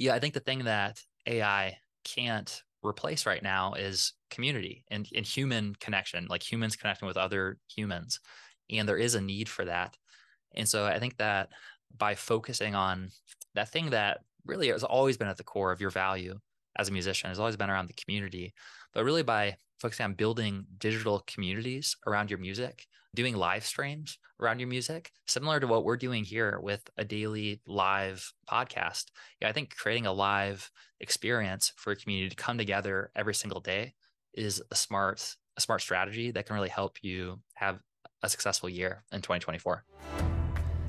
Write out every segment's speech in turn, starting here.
yeah, I think the thing that AI can't replace right now is community and, and human connection, like humans connecting with other humans. And there is a need for that. And so I think that by focusing on that thing that really has always been at the core of your value as a musician, has always been around the community, but really by focusing on building digital communities around your music, doing live streams around your music, similar to what we're doing here with a daily live podcast. Yeah, I think creating a live experience for a community to come together every single day is a smart a smart strategy that can really help you have a successful year in 2024.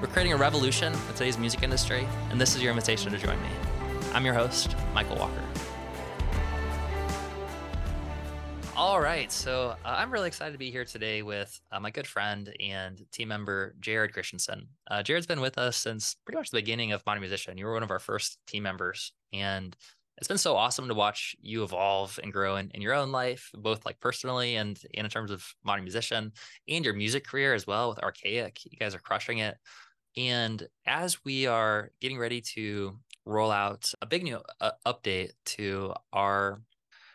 We're creating a revolution in today's music industry, and this is your invitation to join me. I'm your host, Michael Walker. All right, so uh, I'm really excited to be here today with uh, my good friend and team member Jared Christianson. Uh, Jared's been with us since pretty much the beginning of Modern Musician. You were one of our first team members, and it's been so awesome to watch you evolve and grow in, in your own life, both like personally and, and in terms of Modern Musician and your music career as well with Arkaik. You guys are crushing it. And as we are getting ready to roll out a big new uh, update to our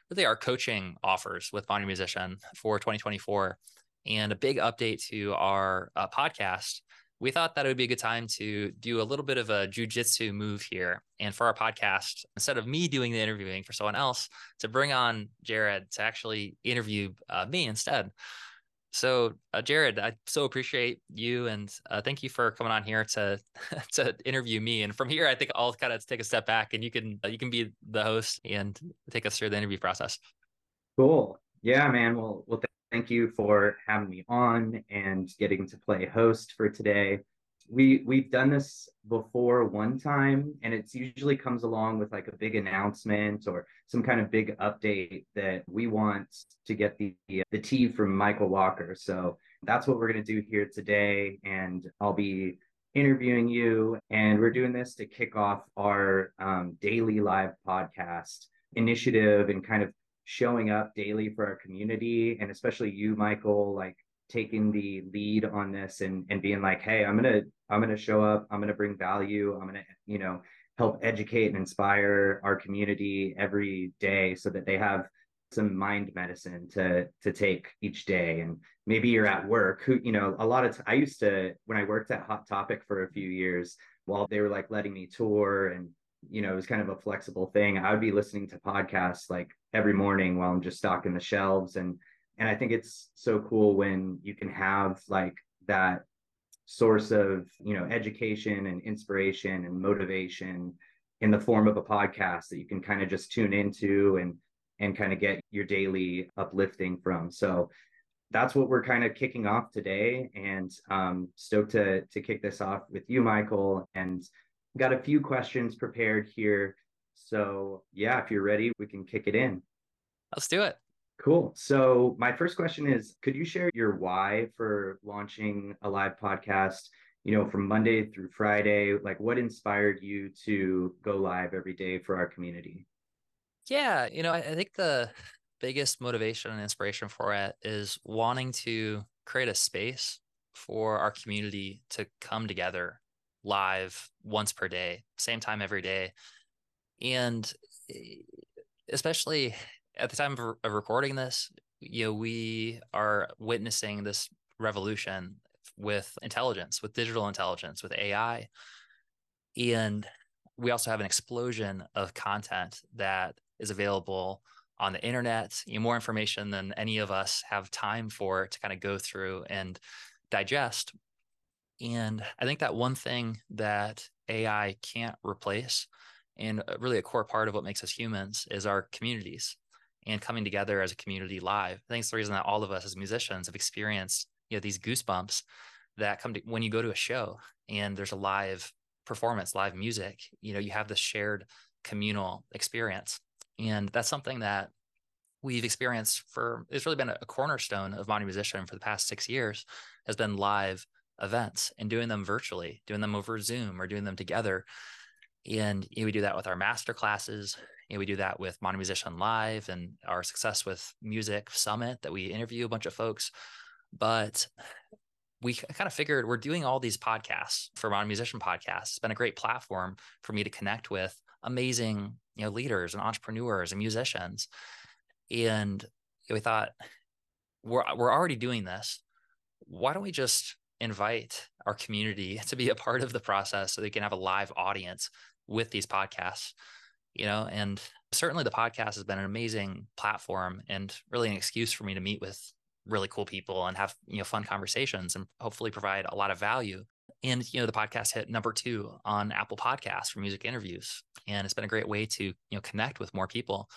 really our coaching offers with Modern Musician for 2024 and a big update to our uh, podcast, we thought that it would be a good time to do a little bit of a jujitsu move here. And for our podcast, instead of me doing the interviewing for someone else, to bring on Jared to actually interview uh, me instead. So, uh, Jared, I so appreciate you and uh, thank you for coming on here to to interview me. And from here, I think I'll kind of take a step back and you can uh, you can be the host and take us through the interview process. Cool. Yeah, man. Well, well, th- thank you for having me on and getting to play host for today we we've done this before one time and it's usually comes along with like a big announcement or some kind of big update that we want to get the the tea from michael walker. So that's what we're going to do here today and i'll be interviewing you and we're doing this to kick off our um, daily live podcast initiative and kind of showing up daily for our community and especially you michael like taking the lead on this and and being like hey i'm gonna i'm gonna show up i'm gonna bring value i'm gonna you know help educate and inspire our community every day so that they have some mind medicine to to take each day. And maybe you're at work who you know a lot of t- I used to when i worked at hot topic for a few years while they were like letting me tour and you know it was kind of a flexible thing i would be listening to podcasts like every morning while i'm just stocking the shelves. And and i think it's so cool when you can have like that source of you know education and inspiration and motivation in the form of a podcast that you can kind of just tune into and and kind of get your daily uplifting from. So that's what we're kind of kicking off today. And um stoked to to kick this off with you michael. And got a few questions prepared here. So yeah if you're ready we can kick it in. Let's do it Cool. So, my first question is Could you share your why for launching a live podcast? You know, from Monday through Friday, like what inspired you to go live every day for our community? Yeah, you know, I, I think the biggest motivation and inspiration for it is wanting to create a space for our community to come together live once per day, same time every day. And eh, especially at the time of, recording this, you know, we are witnessing this revolution with intelligence, with digital intelligence, with AI. And we also have an explosion of content that is available on the internet, you know, more information than any of us have time for to kind of go through and digest. And I think that one thing that AI can't replace, and uh, really a core part of what makes us humans, is our communities and coming together as a community live. I think it's the reason that all of us as musicians have experienced you know these goosebumps that come to when you go to a show and there's a live performance, live music. You know, you have this shared communal experience, and that's something that we've experienced for it's really been a cornerstone of modern musician for the past six years has been live events and doing them virtually doing them over zoom or doing them together and you know, we do that with our master classes we do that with modern musician live and our success with music summit that we interview a bunch of folks. But we kind of figured we're doing all these podcasts for modern musician podcasts. It's been a great platform for me to connect with amazing you know leaders and entrepreneurs and musicians. And we thought we're we're already doing this. Why don't we just invite our community to be a part of the process so they can have a live audience with these podcasts you know and certainly the podcast has been an amazing platform and really an excuse for me to meet with really cool people and have you know fun conversations and hopefully provide a lot of value. And you know the podcast hit number two on apple podcasts for music interviews and it's been a great way to you know connect with more people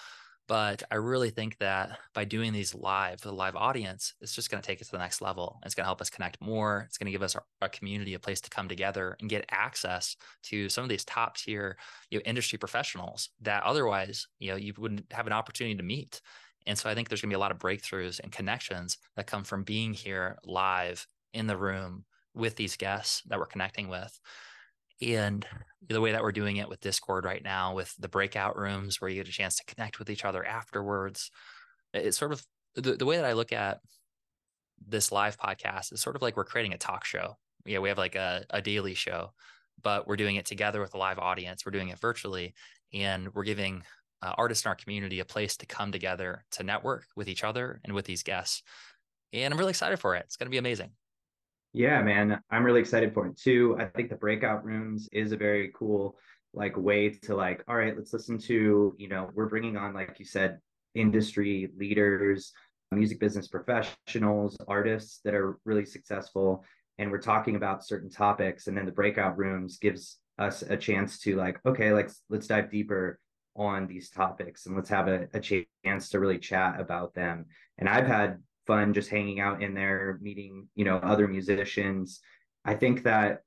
but I really think that by doing these live for the live audience, it's just going to take it to the next level. It's going to help us connect more. It's going to give us a community, a place to come together and get access to some of these top tier you know, industry professionals that otherwise you know you wouldn't have an opportunity to meet. And so I think there's going to be a lot of breakthroughs and connections that come from being here live in the room with these guests that we're connecting with. And the way that we're doing it with Discord right now, with the breakout rooms where you get a chance to connect with each other afterwards, it's sort of the, the way that I look at this live podcast is sort of like we're creating a talk show. Yeah, we have like a, a daily show, but we're doing it together with a live audience. We're doing it virtually, and we're giving uh, artists in our community a place to come together to network with each other and with these guests. And I'm really excited for it. It's going to be amazing. Yeah, man, I'm really excited for it too. I think the breakout rooms is a very cool like way to like, all right, let's listen to, you know, we're bringing on like you said, industry leaders, music business professionals, artists that are really successful and we're talking about certain topics and then the breakout rooms gives us a chance to like, okay, let's let's dive deeper on these topics and let's have a, a chance to really chat about them. And I've had fun just hanging out in there, meeting, you know, other musicians. I think that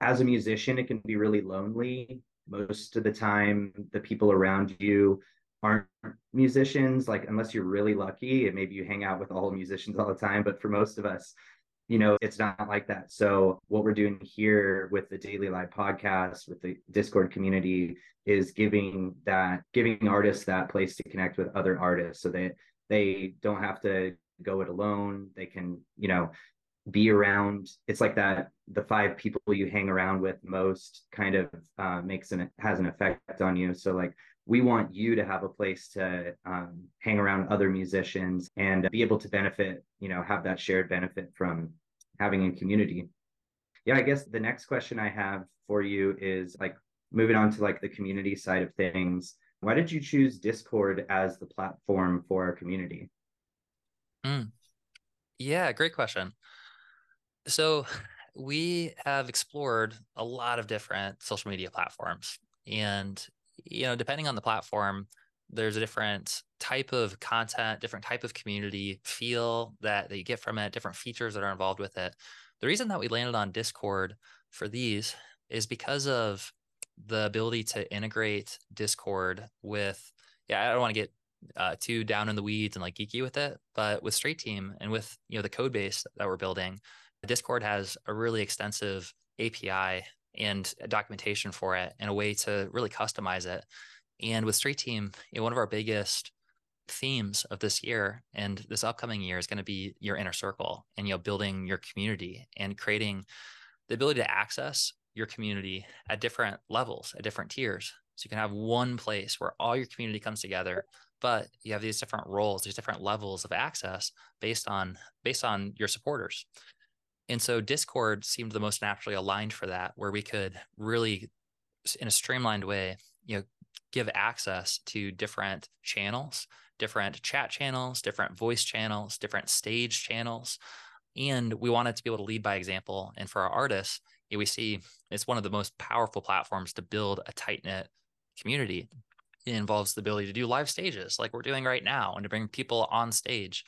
as a musician, it can be really lonely. Most of the time, the people around you aren't musicians, like, unless you're really lucky, and maybe you hang out with all musicians all the time. But for most of us, you know, it's not like that. So, what we're doing here with the Daily Live podcast, with the Discord community, is giving that, giving artists that place to connect with other artists so that they don't have to go it alone. They can, you know, be around. It's like that. The five people you hang around with most kind of uh, makes an has an effect on you. So like we want you to have a place to um, hang around other musicians and be able to benefit. You know, have that shared benefit from having a community. Yeah, I guess the next question I have for you is like moving on to like the community side of things. Why did you choose Discord as the platform for our community? Mm. Yeah, great question. So we have explored a lot of different social media platforms. And, you know, depending on the platform, there's a different type of content, different type of community feel that, that you get from it, different features that are involved with it. The reason that we landed on Discord for these is because of the ability to integrate Discord with, yeah, I don't want to get uh, too down in the weeds and like geeky with it. But with Street Team and with you know the code base that we're building, Discord has a really extensive API and documentation for it and a way to really customize it. And with Street Team, you know, one of our biggest themes of this year and this upcoming year is going to be your inner circle and you know building your community and creating the ability to access your community at different levels at different tiers so you can have one place where all your community comes together but you have these different roles these different levels of access based on based on your supporters. And so discord seemed the most naturally aligned for that where we could really in a streamlined way you know give access to different channels different chat channels different voice channels different stage channels. And we wanted to be able to lead by example. And for our artists we see it's one of the most powerful platforms to build a tight knit community it involves the ability to do live stages like we're doing right now and to bring people on stage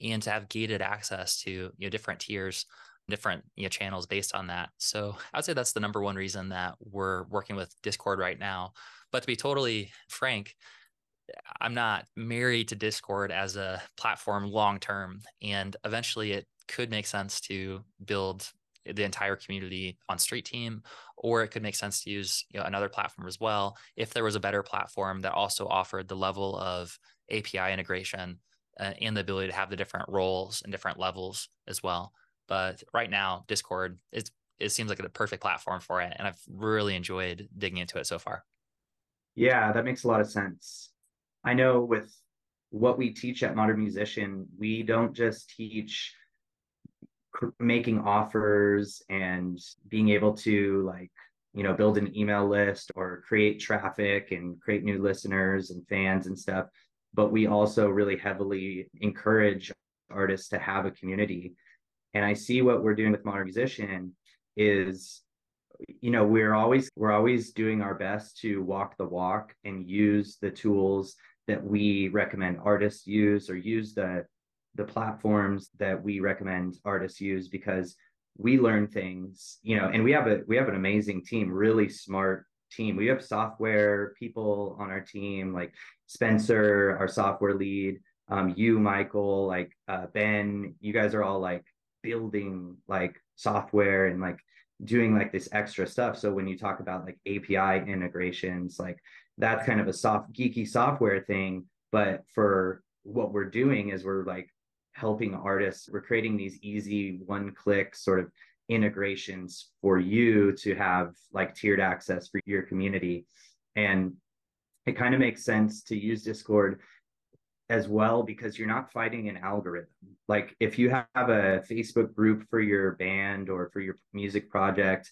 and to have gated access to you know different tiers different you know channels based on that so i would say that's the number one reason that we're working with discord right now but to be totally frank I'm not married to Discord as a platform long term. And eventually it could make sense to build the entire community on Street Team, or it could make sense to use you know, another platform as well if there was a better platform that also offered the level of API integration uh, and the ability to have the different roles and different levels as well. But right now, Discord is it seems like a perfect platform for it, and I've really enjoyed digging into it so far. Yeah, that makes a lot of sense. I know with what we teach at Modern Musician, we don't just teach making offers and being able to like you know build an email list or create traffic and create new listeners and fans and stuff. But we also really heavily encourage artists to have a community. And i see what we're doing with modern musician is you know we're always we're always doing our best to walk the walk and use the tools that we recommend artists use or use the the platforms that we recommend artists use because we learn things you know and we have a we have an amazing team really smart team. We have software people on our team like spencer our software lead um you michael like uh ben. You guys are all like building like software and like doing like this extra stuff. So when you talk about like api integrations like that's kind of a soft geeky software thing. But for what we're doing is we're like helping artists. We're creating these easy one click sort of integrations for you to have like tiered access for your community. And it kind of makes sense to use Discord as well because you're not fighting an algorithm. Like if you have a Facebook group for your band or for your music project,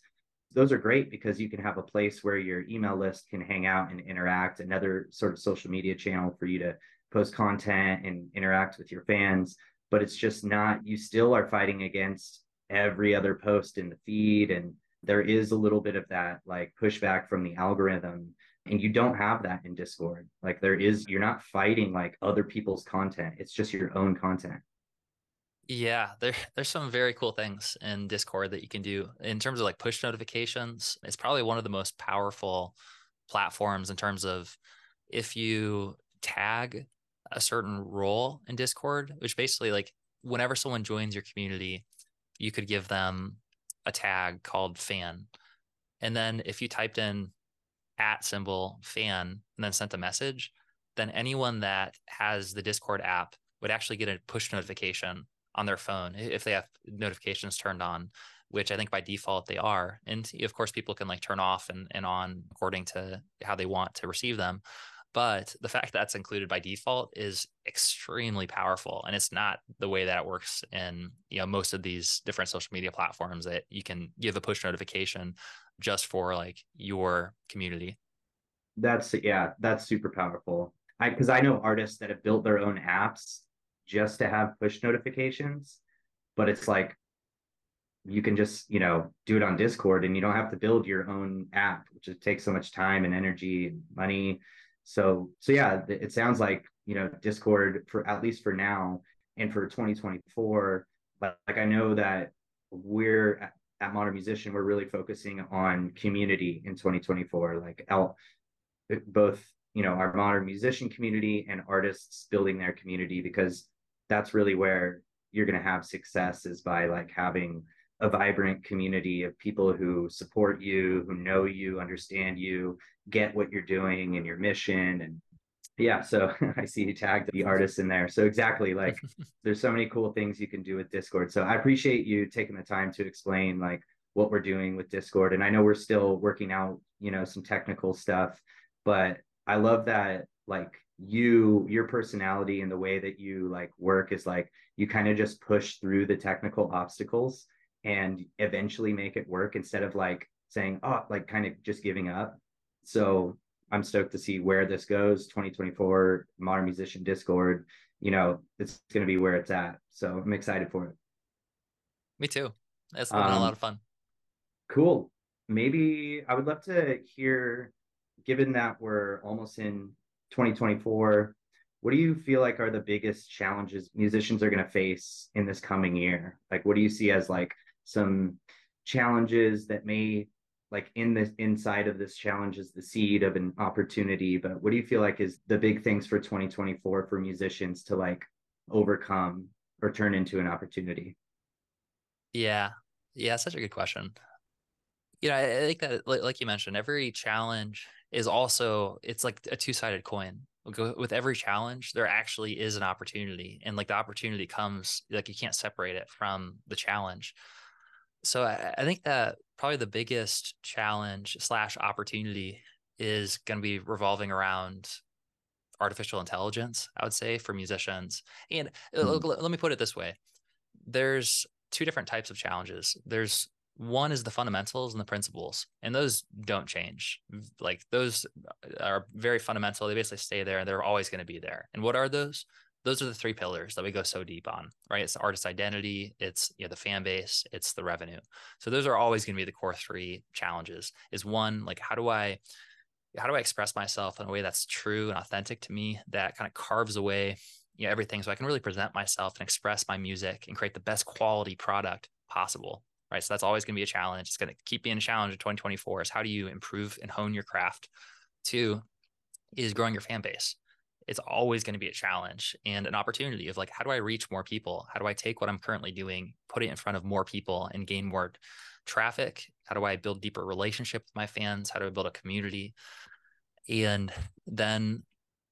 those are great because you can have a place where your email list can hang out and interact, another sort of social media channel for you to post content and interact with your fans but it's just not you still are fighting against every other post in the feed and there is a little bit of that like pushback from the algorithm and you don't have that in discord. Like there is you're not fighting like other people's content it's just your own content. Yeah there, there's some very cool things in discord that you can do. In terms of like push notifications it's probably one of the most powerful platforms in terms of if you tag a certain role in Discord, which basically like whenever someone joins your community, you could give them a tag called fan. And then if you typed in at symbol fan and then sent a message, then anyone that has the Discord app would actually get a push notification on their phone if they have notifications turned on, which I think by default they are. And of course, people can like turn off and, and on according to how they want to receive them. But the fact that's included by default is extremely powerful. And it's not the way that it works in you know most of these different social media platforms that you can give a push notification just for like your community. That's yeah, that's super powerful. I because I know artists that have built their own apps just to have push notifications, but it's like you can just you know do it on discord and you don't have to build your own app which takes so much time and energy and money so so yeah, it sounds like you know Discord for at least for now and for 2024. Like, like I know that we're at, at Modern Musician, we're really focusing on community in 2024. Like out uh, both you know our modern musician community and artists building their community because that's really where you're going to have success is by like having a vibrant community of people who support you, who know you, understand you, get what you're doing and your mission. And yeah, so I see you tagged the artists in there. So exactly, like there's so many cool things you can do with Discord. So I appreciate you taking the time to explain like what we're doing with Discord. And I know we're still working out, you know, some technical stuff, but I love that like you your personality and the way that you like work is like you kind of just push through the technical obstacles and eventually make it work instead of like saying, oh, like kind of just giving up. So I'm stoked to see where this goes. 2024 Modern Musician Discord, you know, it's going to be where it's at. So I'm excited for it. Me too. It's been um, a lot of fun. Cool. Maybe I would love to hear, given that we're almost in 2024, what do you feel like are the biggest challenges musicians are going to face in this coming year? Like, what do you see as like some challenges that may like in this inside of this challenge is the seed of an opportunity but what do you feel like is the big things for 2024 for musicians to like overcome or turn into an opportunity? Yeah. Yeah such a good question. You know i think that like you mentioned every challenge is also it's like a two-sided coin. With every challenge there actually is an opportunity and like the opportunity comes like you can't separate it from the challenge so I, I think that probably the biggest challenge slash opportunity is going to be revolving around artificial intelligence i would say for musicians. And mm. let me put it this way. There's two different types of challenges. There's one is the fundamentals and the principles and those don't change. Like those are very fundamental. They basically stay there and they're always going to be there. And what are those those are the three pillars that we go so deep on right it's the artist identity it's you know the fan base it's the revenue so those are always going to be the core three challenges is one like how do i how do i express myself in a way that's true and authentic to me that kind of carves away you know everything so i can really present myself and express my music and create the best quality product possible right? So that's always going to be a challenge. It's going to keep being a challenge in 2024 is how do you improve and hone your craft? Two is growing your fan base. It's always going to be a challenge and an opportunity of like, how do I reach more people? How do I take what I'm currently doing, put it in front of more people and gain more traffic? How do I build deeper relationship with my fans? How do I build a community? And then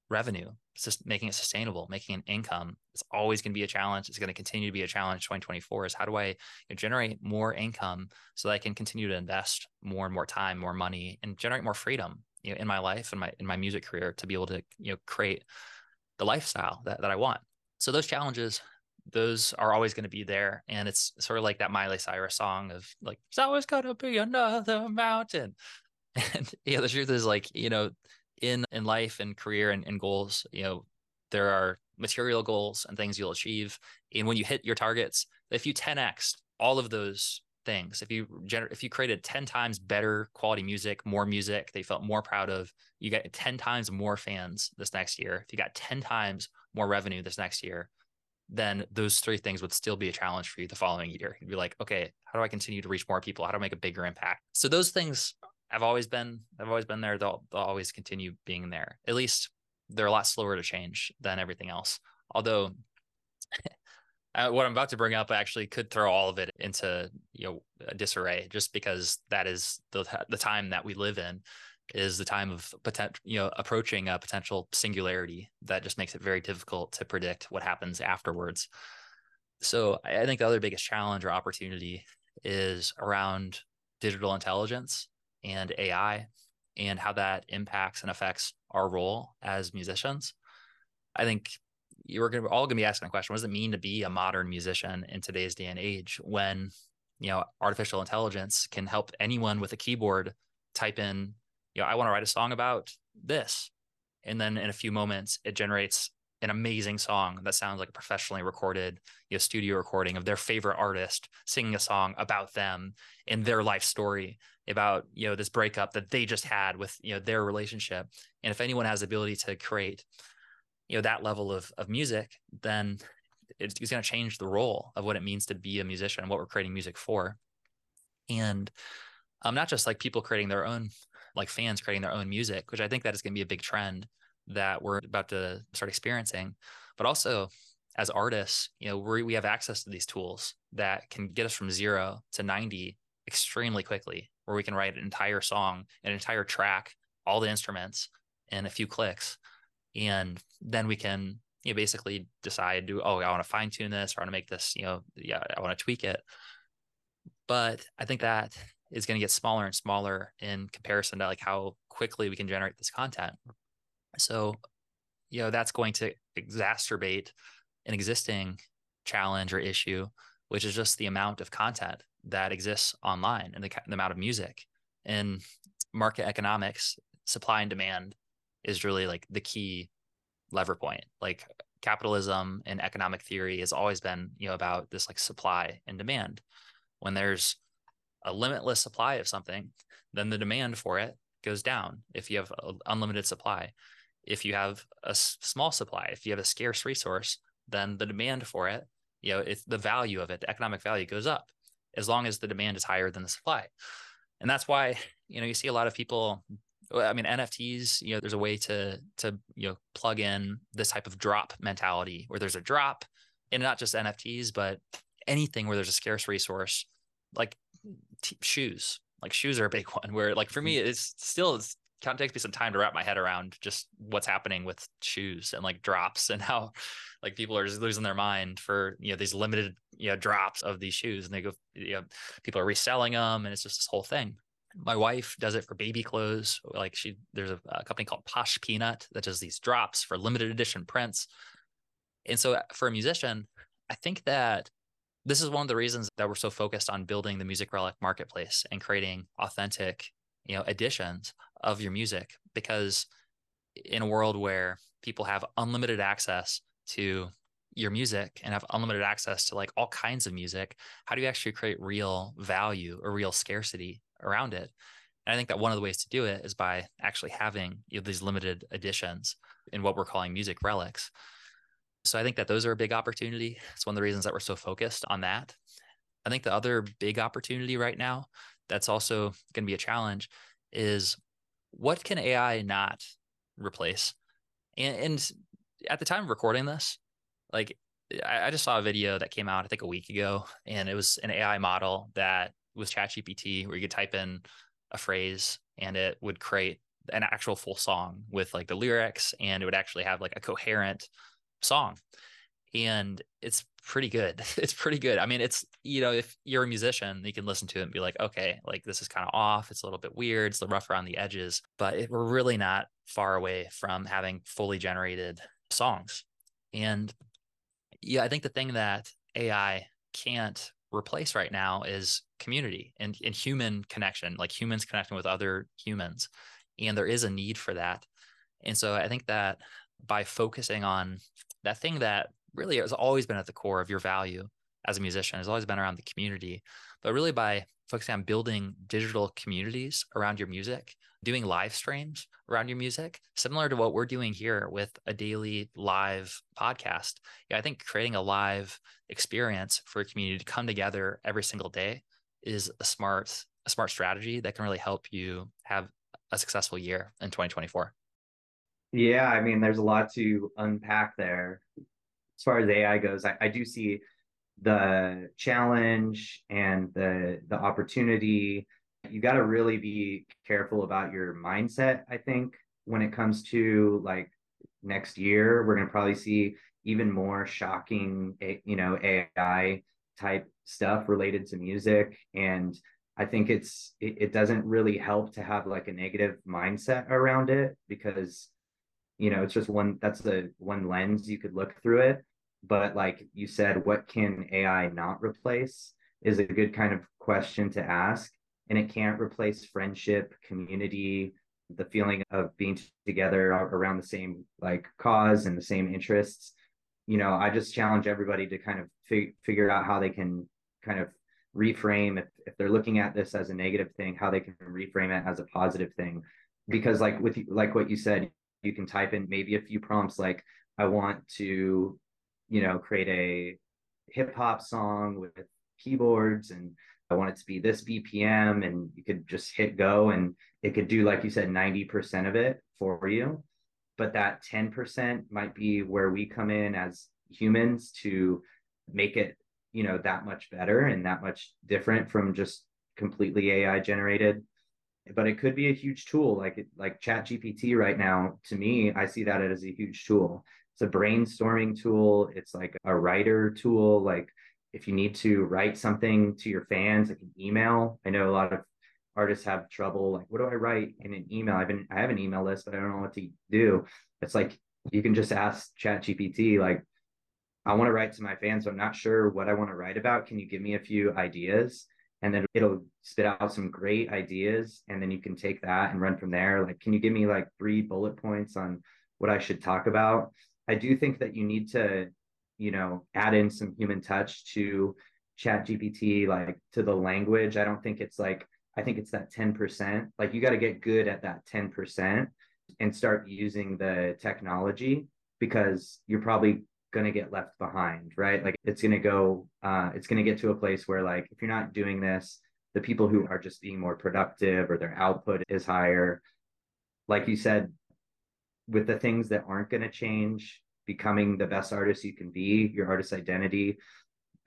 revenue just making it sustainable, making an income. It's always going to be a challenge. It's going to continue to be a challenge. 2024 is how do I generate more income so that I can continue to invest more and more time, more money, and generate more freedom you know, in my life and my in my music career to be able to you know create the lifestyle that, that I want. So those challenges, those are always going to be there. And it's sort of like that Miley Cyrus song of like, it's always gonna be another mountain. And yeah, the truth is like, you know, in in life and career and, and goals you know there are material goals and things you'll achieve and when you hit your targets if you 10x all of those things if you gener- if you created 10 times better quality music more music they felt more proud of you get 10 times more fans this next year if you got 10 times more revenue this next year then those three things would still be a challenge for you the following year you'd be like okay how do i continue to reach more people how do i make a bigger impact so those things I've always been I've always been there. They'll they'll always continue being there. At least they're a lot slower to change than everything else. Although uh, what I'm about to bring up actually could throw all of it into you know disarray, just because that is the the time that we live in is the time of potential you know approaching a potential singularity that just makes it very difficult to predict what happens afterwards. So I think the other biggest challenge or opportunity is around digital intelligence and AI and how that impacts and affects our role as musicians. I think you're gonna, all going to be asking a question: What does it mean to be a modern musician in today's day and age? When you know artificial intelligence can help anyone with a keyboard type in, you know, I want to write a song about this, and then in a few moments it generates an amazing song that sounds like a professionally recorded you know studio recording of their favorite artist singing a song about them and their life story about you know this breakup that they just had with you know their relationship and if anyone has the ability to create you know that level of of music then it's, it's going to change the role of what it means to be a musician and what we're creating music for. And um not just like people creating their own like fans creating their own music which i think that is going to be a big trend that we're about to start experiencing. But also as artists you know we we have access to these tools that can get us from 0 to 90 extremely quickly where we can write an entire song an entire track all the instruments in a few clicks and then we can you know basically decide do oh i want to fine tune this or i want to make this you know yeah i want to tweak it but i think that is going to get smaller and smaller in comparison to like how quickly we can generate this content so, you know, that's going to exacerbate an existing challenge or issue, which is just the amount of content that exists online and the, the amount of music. And market economics, supply and demand is really like the key lever point. Like capitalism and economic theory has always been, you know, about this like supply and demand. When there's a limitless supply of something, then the demand for it goes down if you have unlimited supply if you have a small supply, if you have a scarce resource, then the demand for it, you know, it's the value of it, the economic value goes up as long as the demand is higher than the supply. And that's why, you know, you see a lot of people I mean NFTs, you know, there's a way to to you know plug in this type of drop mentality where there's a drop and not just NFTs, but anything where there's a scarce resource, like t- shoes. Like shoes are a big one. Where like for me, mm-hmm. it's still it's kind of takes me some time to wrap my head around just what's happening with shoes and like drops and how like people are just losing their mind for you know these limited you know drops of these shoes and they go you know people are reselling them and it's just this whole thing my wife does it for baby clothes like she there's a, a company called posh peanut that does these drops for limited edition prints. And so uh, for a musician i think that this is one of the reasons that we're so focused on building the music relic marketplace and creating authentic you know editions of your music because in a world where people have unlimited access to your music and have unlimited access to like all kinds of music how do you actually create real value or real scarcity around it and i think that one of the ways to do it is by actually having you know, these limited editions in what we're calling music relics so I think that those are a big opportunity. It's one of the reasons that we're so focused on that. I think the other big opportunity right now that's also going to be a challenge is what can AI not replace? And, and at the time of recording this, like I, I, just saw a video that came out, I think a week ago, and it was an AI model that was ChatGPT where you could type in a phrase and it would create an actual full song with like the lyrics and it would actually have like a coherent song. And it's pretty good. It's pretty good. I mean it's you know if you're a musician you can listen to it and be like okay like this is kind of off. It's a little bit weird. It's a rough around the edges. But it, we're really not far away from having fully generated songs. And yeah i think the thing that ai can't replace right now is community and, and human connection like humans connecting with other humans and there is a need for that. And so i think that by focusing on that thing that really has always been at the core of your value as a musician has always been around the community but really by focusing on building digital communities around your music doing live streams around your music similar to what we're doing here with a daily live podcast yeah i think creating a live experience for a community to come together every single day is a smart a smart strategy that can really help you have a successful year in 2024 yeah, I mean, there's a lot to unpack there. As far as AI goes, I, I do see the challenge and the the opportunity. You got to really be careful about your mindset. I think when it comes to like next year, we're going to probably see even more shocking, you know, AI type stuff related to music. And I think it's it, it, doesn't really help to have like a negative mindset around it because you know it's just one that's the one lens you could look through it. But like you said what can ai not replace is a good kind of question to ask and it can't replace friendship community the feeling of being together around the same like cause and the same interests. You know i just challenge everybody to kind of fig- figure out how they can kind of reframe if, if they're looking at this as a negative thing how they can reframe it as a positive thing. Because like with like what you said you can type in maybe a few prompts like I want to, you know, create a hip hop song with keyboards and I want it to be this BPM and you could just hit go and it could do like you said 90% of it for you. But that 10% might be where we come in as humans to make it, you know, that much better and that much different from just completely AI generated. But it could be a huge tool. Like like chat gpt right now to me i see that as a huge tool. It's a brainstorming tool. It's like a writer tool. Like if you need to write something to your fans like an email. I know a lot of artists have trouble like what do i write in an email? I've been i have an email list but i don't know what to do. It's like you can just ask chat gpt like i want to write to my fans but i'm not sure what i want to write about. Can you give me a few ideas? And then it'll spit out some great ideas and then you can take that and run from there. Like can you give me like three bullet points on what i should talk about? I do think that you need to you know add in some human touch to chat gpt like to the language i don't think it's like i think it's that 10% like you got to get good at that 10% and start using the technology because you're probably going to get left behind, right? Like it's going to go, uh, it's going to get to a place where like if you're not doing this, the people who are just being more productive or their output is higher. Like you said, with the things that aren't going to change, becoming the best artist you can be, your artist identity,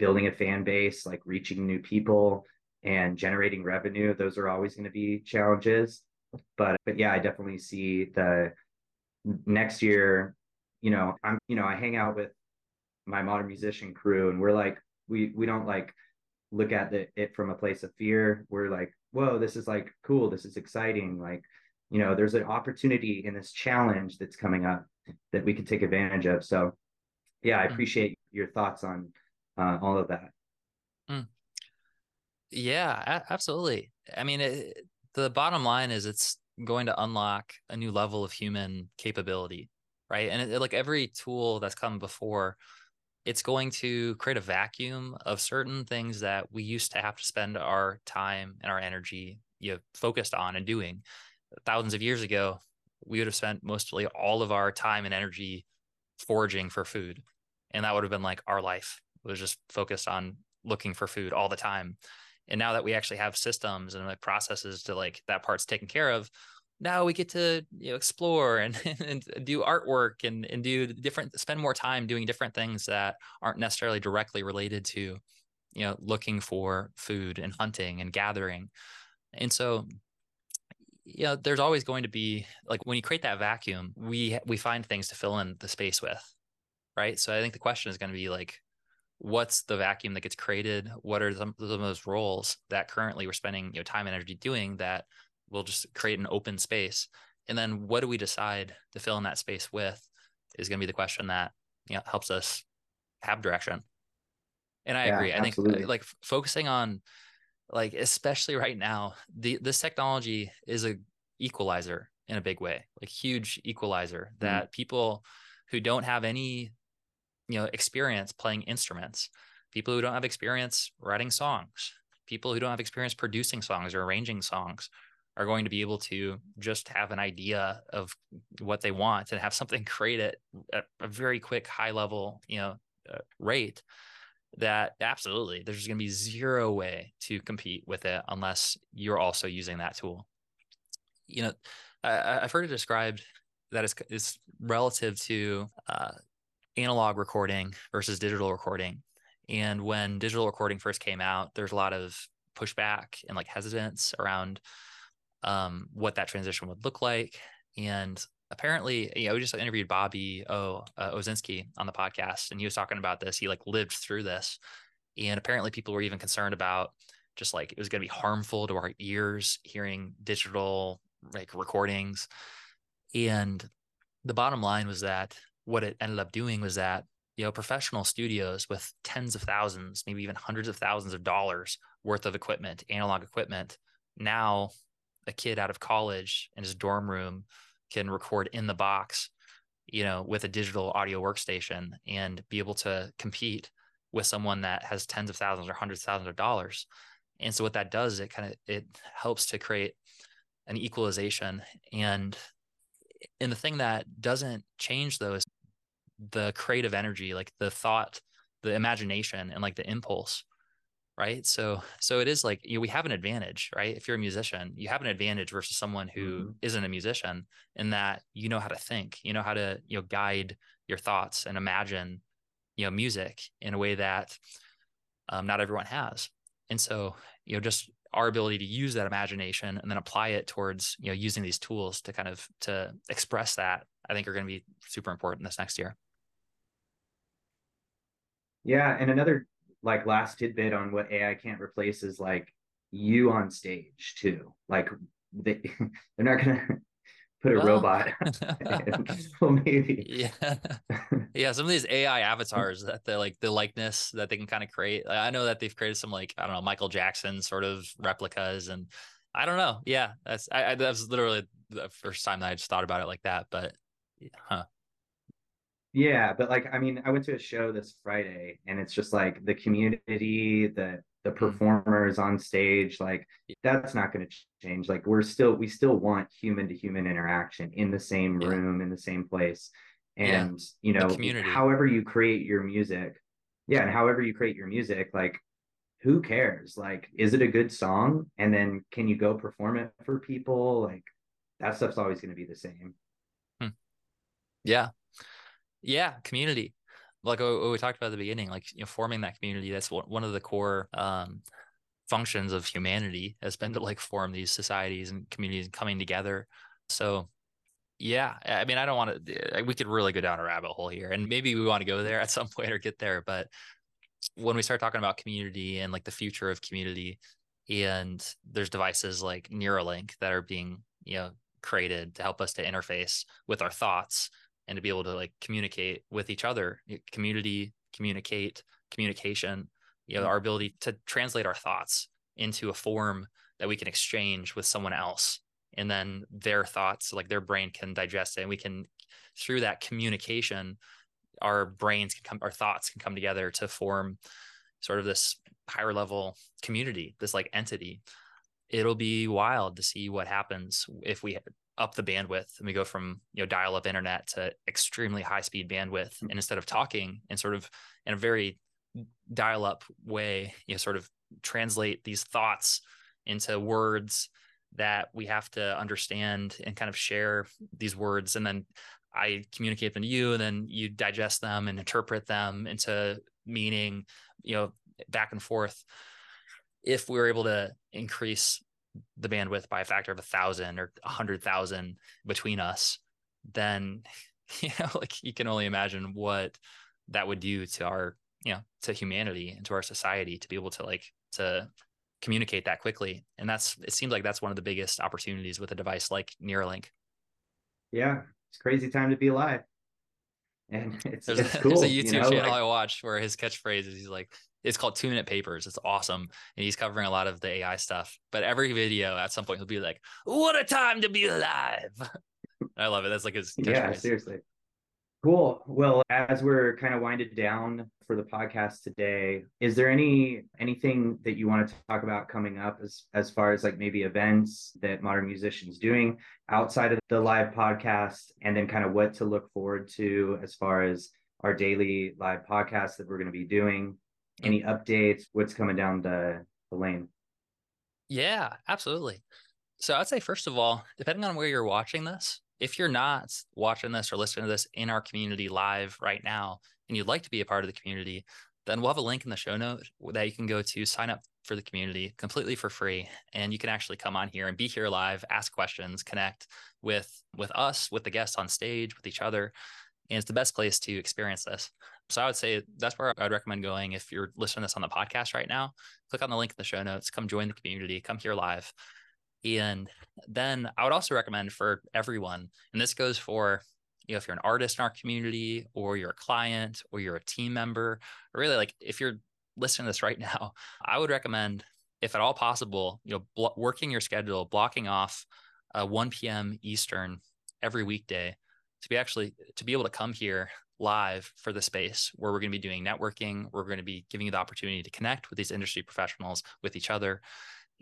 building a fan base, like reaching new people and generating revenue, those are always going to be challenges. But but yeah, I definitely see the next year, you know, I'm you know, I hang out with my modern musician crew and we're like we we don't like look at the, it from a place of fear. We're like, whoa, this is like cool, this is exciting. Like, you know, there's an opportunity in this challenge that's coming up that we could take advantage of. So yeah, I mm. appreciate your thoughts on uh, all of that. Mm. Yeah, absolutely. I mean, it, the bottom line is it's going to unlock a new level of human capability, right? And it, like every tool that's come before, it's going to create a vacuum of certain things that we used to have to spend our time and our energy you know, focused on and doing. Thousands of years ago, we would have spent mostly all of our time and energy foraging for food. And that would have been like our life it was just focused on looking for food all the time. And now that we actually have systems and like processes to like that part's taken care of, now we get to you know explore and, and do artwork and and do different spend more time doing different things that aren't necessarily directly related to you know looking for food and hunting and gathering and so you know there's always going to be like when you create that vacuum we we find things to fill in the space with right? So i think the question is going to be like what's the vacuum that gets created? What are some, some of those roles that currently we're spending you know time and energy doing that we'll just create an open space? And then what do we decide to fill in that space with is going to be the question that you know helps us have direction. And i yeah, agree. I uh, absolutely. think like focusing on like especially right now the this technology is a equalizer in a big way like huge equalizer mm-hmm. that people who don't have any you know experience playing instruments people who don't have experience writing songs people who don't have experience producing songs or arranging songs are going to be able to just have an idea of what they want and have something created at a very quick high level you know uh, rate that absolutely there's going to be zero way to compete with it unless you're also using that tool you know I, have heard it described that is, is relative to uh, analog recording versus digital recording and when digital recording first came out there's a lot of pushback and like hesitance around um, what that transition would look like. And apparently, you know, we just interviewed Bobby o, uh, Owsinski on the podcast, and he was talking about this. He like lived through this, and apparently, people were even concerned about just like it was going to be harmful to our ears hearing digital like recordings. And the bottom line was that what it ended up doing was that you know professional studios with tens of thousands maybe even hundreds of thousands of dollars worth of equipment analog equipment now a kid out of college in his dorm room can record in the box, you know, with a digital audio workstation and be able to compete with someone that has tens of thousands or hundreds of thousands of dollars. And so what that does, it kind of it helps to create an equalization. And and the thing that doesn't change though is the creative energy, like the thought, the imagination, and like the impulse right? So so it is like you know, we have an advantage right? If you're a musician you have an advantage versus someone who mm-hmm. not a musician in that you know how to think you know how to you know guide your thoughts and imagine you know music in a way that um, not everyone has. And so you know just our ability to use that imagination and then apply it towards you know using these tools to kind of to express that i think are going to be super important this next year. Yeah and another like last tidbit on what AI can't replace is like you on stage too. Like they they're not gonna put a well, robot. well, maybe. Yeah, yeah. Some of these AI avatars that the like the likeness that they can kind of create. I know that they've created some like I don't know Michael Jackson sort of replicas, and I don't know. Yeah, that's I, I that was literally the first time that I just thought about it like that. But huh. Yeah, but like I mean, I went to a show this Friday and it's just like the community, the the mm. performers on stage, like that's not going to change. Like we're still we still want human to human interaction in the same room, yeah. in the same place. And yeah. you know, however you create your music, yeah, and however you create your music, like who cares? Like, is it a good song? And then can you go perform it for people? Like, that stuff's always going to be the same. Hmm. Yeah. Yeah. Community. Like what we talked about at the beginning, like, you know, forming that community, that's one of the core um, functions of humanity has been to like form these societies and communities coming together. So, yeah, I mean, I don't want to, we could really go down a rabbit hole here and maybe we want to go there at some point or get there. But when we start talking about community and like the future of community, and there's devices like Neuralink that are being, you know, created to help us to interface with our thoughts and to be able to like communicate with each other, community, communicate, communication, you know, mm-hmm. our ability to translate our thoughts into a form that we can exchange with someone else. And then their thoughts, like their brain can digest it. And we can, through that communication, our brains can come, our thoughts can come together to form sort of this higher level community, this like entity. It'll be wild to see what happens if we up the bandwidth and we go from you know dial up internet to extremely high speed bandwidth and instead of talking and sort of in a very dial up way you know sort of translate these thoughts into words that we have to understand and kind of share these words and then I communicate them to you, and then you digest them and interpret them into meaning, you know, back and forth. If we were able to increase the bandwidth by a factor of a thousand or a hundred thousand between us, then you know, like you can only imagine what that would do to our, you know, to humanity and to our society to be able to like to communicate that quickly. And that's it seems like that's one of the biggest opportunities with a device like Neuralink. Yeah, it's crazy time to be alive. And it's, there's, it's a, cool, there's a YouTube you know? channel like, I watch where his catchphrase is he's like, it's called two minute papers. It's awesome. And he's covering a lot of the AI stuff. But every video at some point he'll be like, What a time to be alive. I love it. That's like his Yeah, seriously. Cool. Well, as we're kind of winded down for the podcast today, is there any anything that you want to talk about coming up as as far as like maybe events that modern musicians doing outside of the live podcast and then kind of what to look forward to as far as our daily live podcast that we're going to be doing? Any updates? What's coming down the, the lane? Yeah, absolutely. So I'd say first of all, depending on where you're watching this, if you're not watching this or listening to this in our community live right now and you'd like to be a part of the community, then we'll have a link in the show note that you can go to sign up for the community completely for free. And you can actually come on here and be here live ask questions connect with with us with the guests on stage with each other. And it's the best place to experience this. So i would say that's where i'd recommend going if you're listening to this on the podcast right now. Click on the link in the show notes come join the community come here live. And then I would also recommend for everyone, and this goes for you know if you're an artist in our community or you're a client or you're a team member, or really like if you're listening to this right now, I would recommend if at all possible, you know, working your schedule, blocking off uh, 1 p.m. Eastern every weekday to be actually to be able to come here live for the space where we're going to be doing networking. We're going to be giving you the opportunity to connect with these industry professionals, with each other,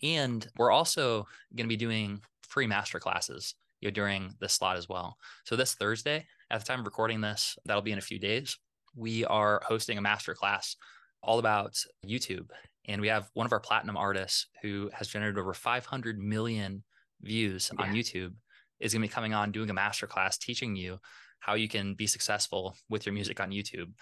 and we're also going to be doing free master classes you know, during this slot as well. So this Thursday, at the time of recording this, that'll be in a few days. We are hosting a master class all about YouTube. And we have one of our platinum artists who has generated over 500 million views yeah. on YouTube is going to be coming on doing a master class teaching you how you can be successful with your music on YouTube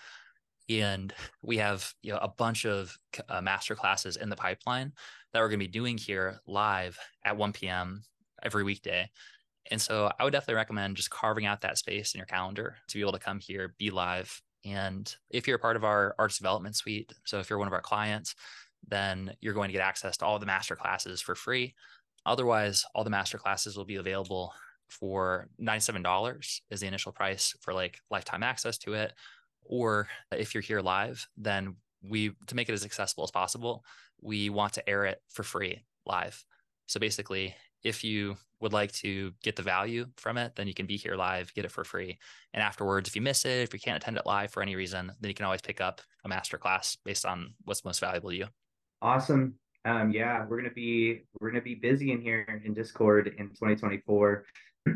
and we have you know a bunch of uh, master classes in the pipeline that we're going to be doing here live at 1 p.m every weekday and so i would definitely recommend just carving out that space in your calendar to be able to come here be live. And if you're a part of our arts development suite so if you're one of our clients then you're going to get access to all the master classes for free. Otherwise all the master classes will be available for $97 is the initial price for like lifetime access to it. Or if you're here live, then we, to make it as accessible as possible, we want to air it for free live. So basically, if you would like to get the value from it, then you can be here live, get it for free. And afterwards, if you miss it, if you can't attend it live for any reason, then you can always pick up a master class based on what's most valuable to you. Awesome. Um, yeah, we're gonna be we're gonna be busy in here in Discord in 2024.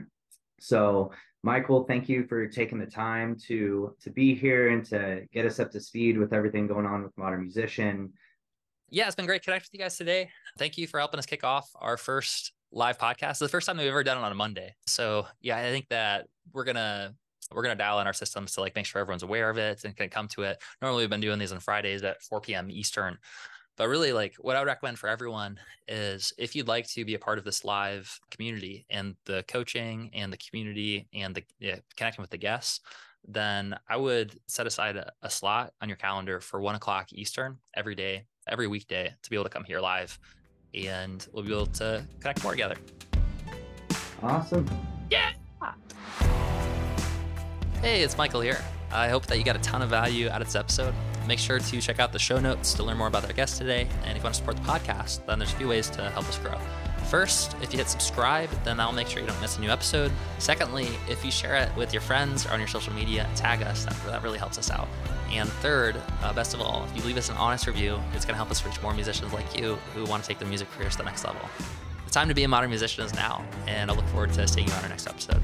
So Michael, thank you for taking the time to to be here and to get us up to speed with everything going on with Modern Musician. yeah, it's been great connecting with you guys today. Thank you for helping us kick off our first live podcast. The first time we've ever done it on a Monday. So yeah, I think that we're gonna we're gonna dial in our systems to like make sure everyone's aware of it and can come to it. Normally we've been doing these on Fridays at 4 p.m. Eastern. But really, like what I would recommend for everyone is if you'd like to be a part of this live community and the coaching and the community and the yeah, connecting with the guests, then I would set aside a, a slot on your calendar for one o'clock Eastern every day every weekday to be able to come here live and we'll be able to connect more together. Awesome. Yeah. Hey, it's Michael here. I hope that you got a ton of value out of this episode. Make sure to check out the show notes to learn more about our guest today. And if you want to support the podcast, then there's a few ways to help us grow. First, if you hit subscribe, then that'll make sure you don't miss a new episode. Secondly, if you share it with your friends or on your social media, tag us. That, that really helps us out. And third, uh, best of all, if you leave us an honest review, it's going to help us reach more musicians like you who want to take their music careers to the next level. The time to be a modern musician is now, and I look forward to seeing you on our next episode.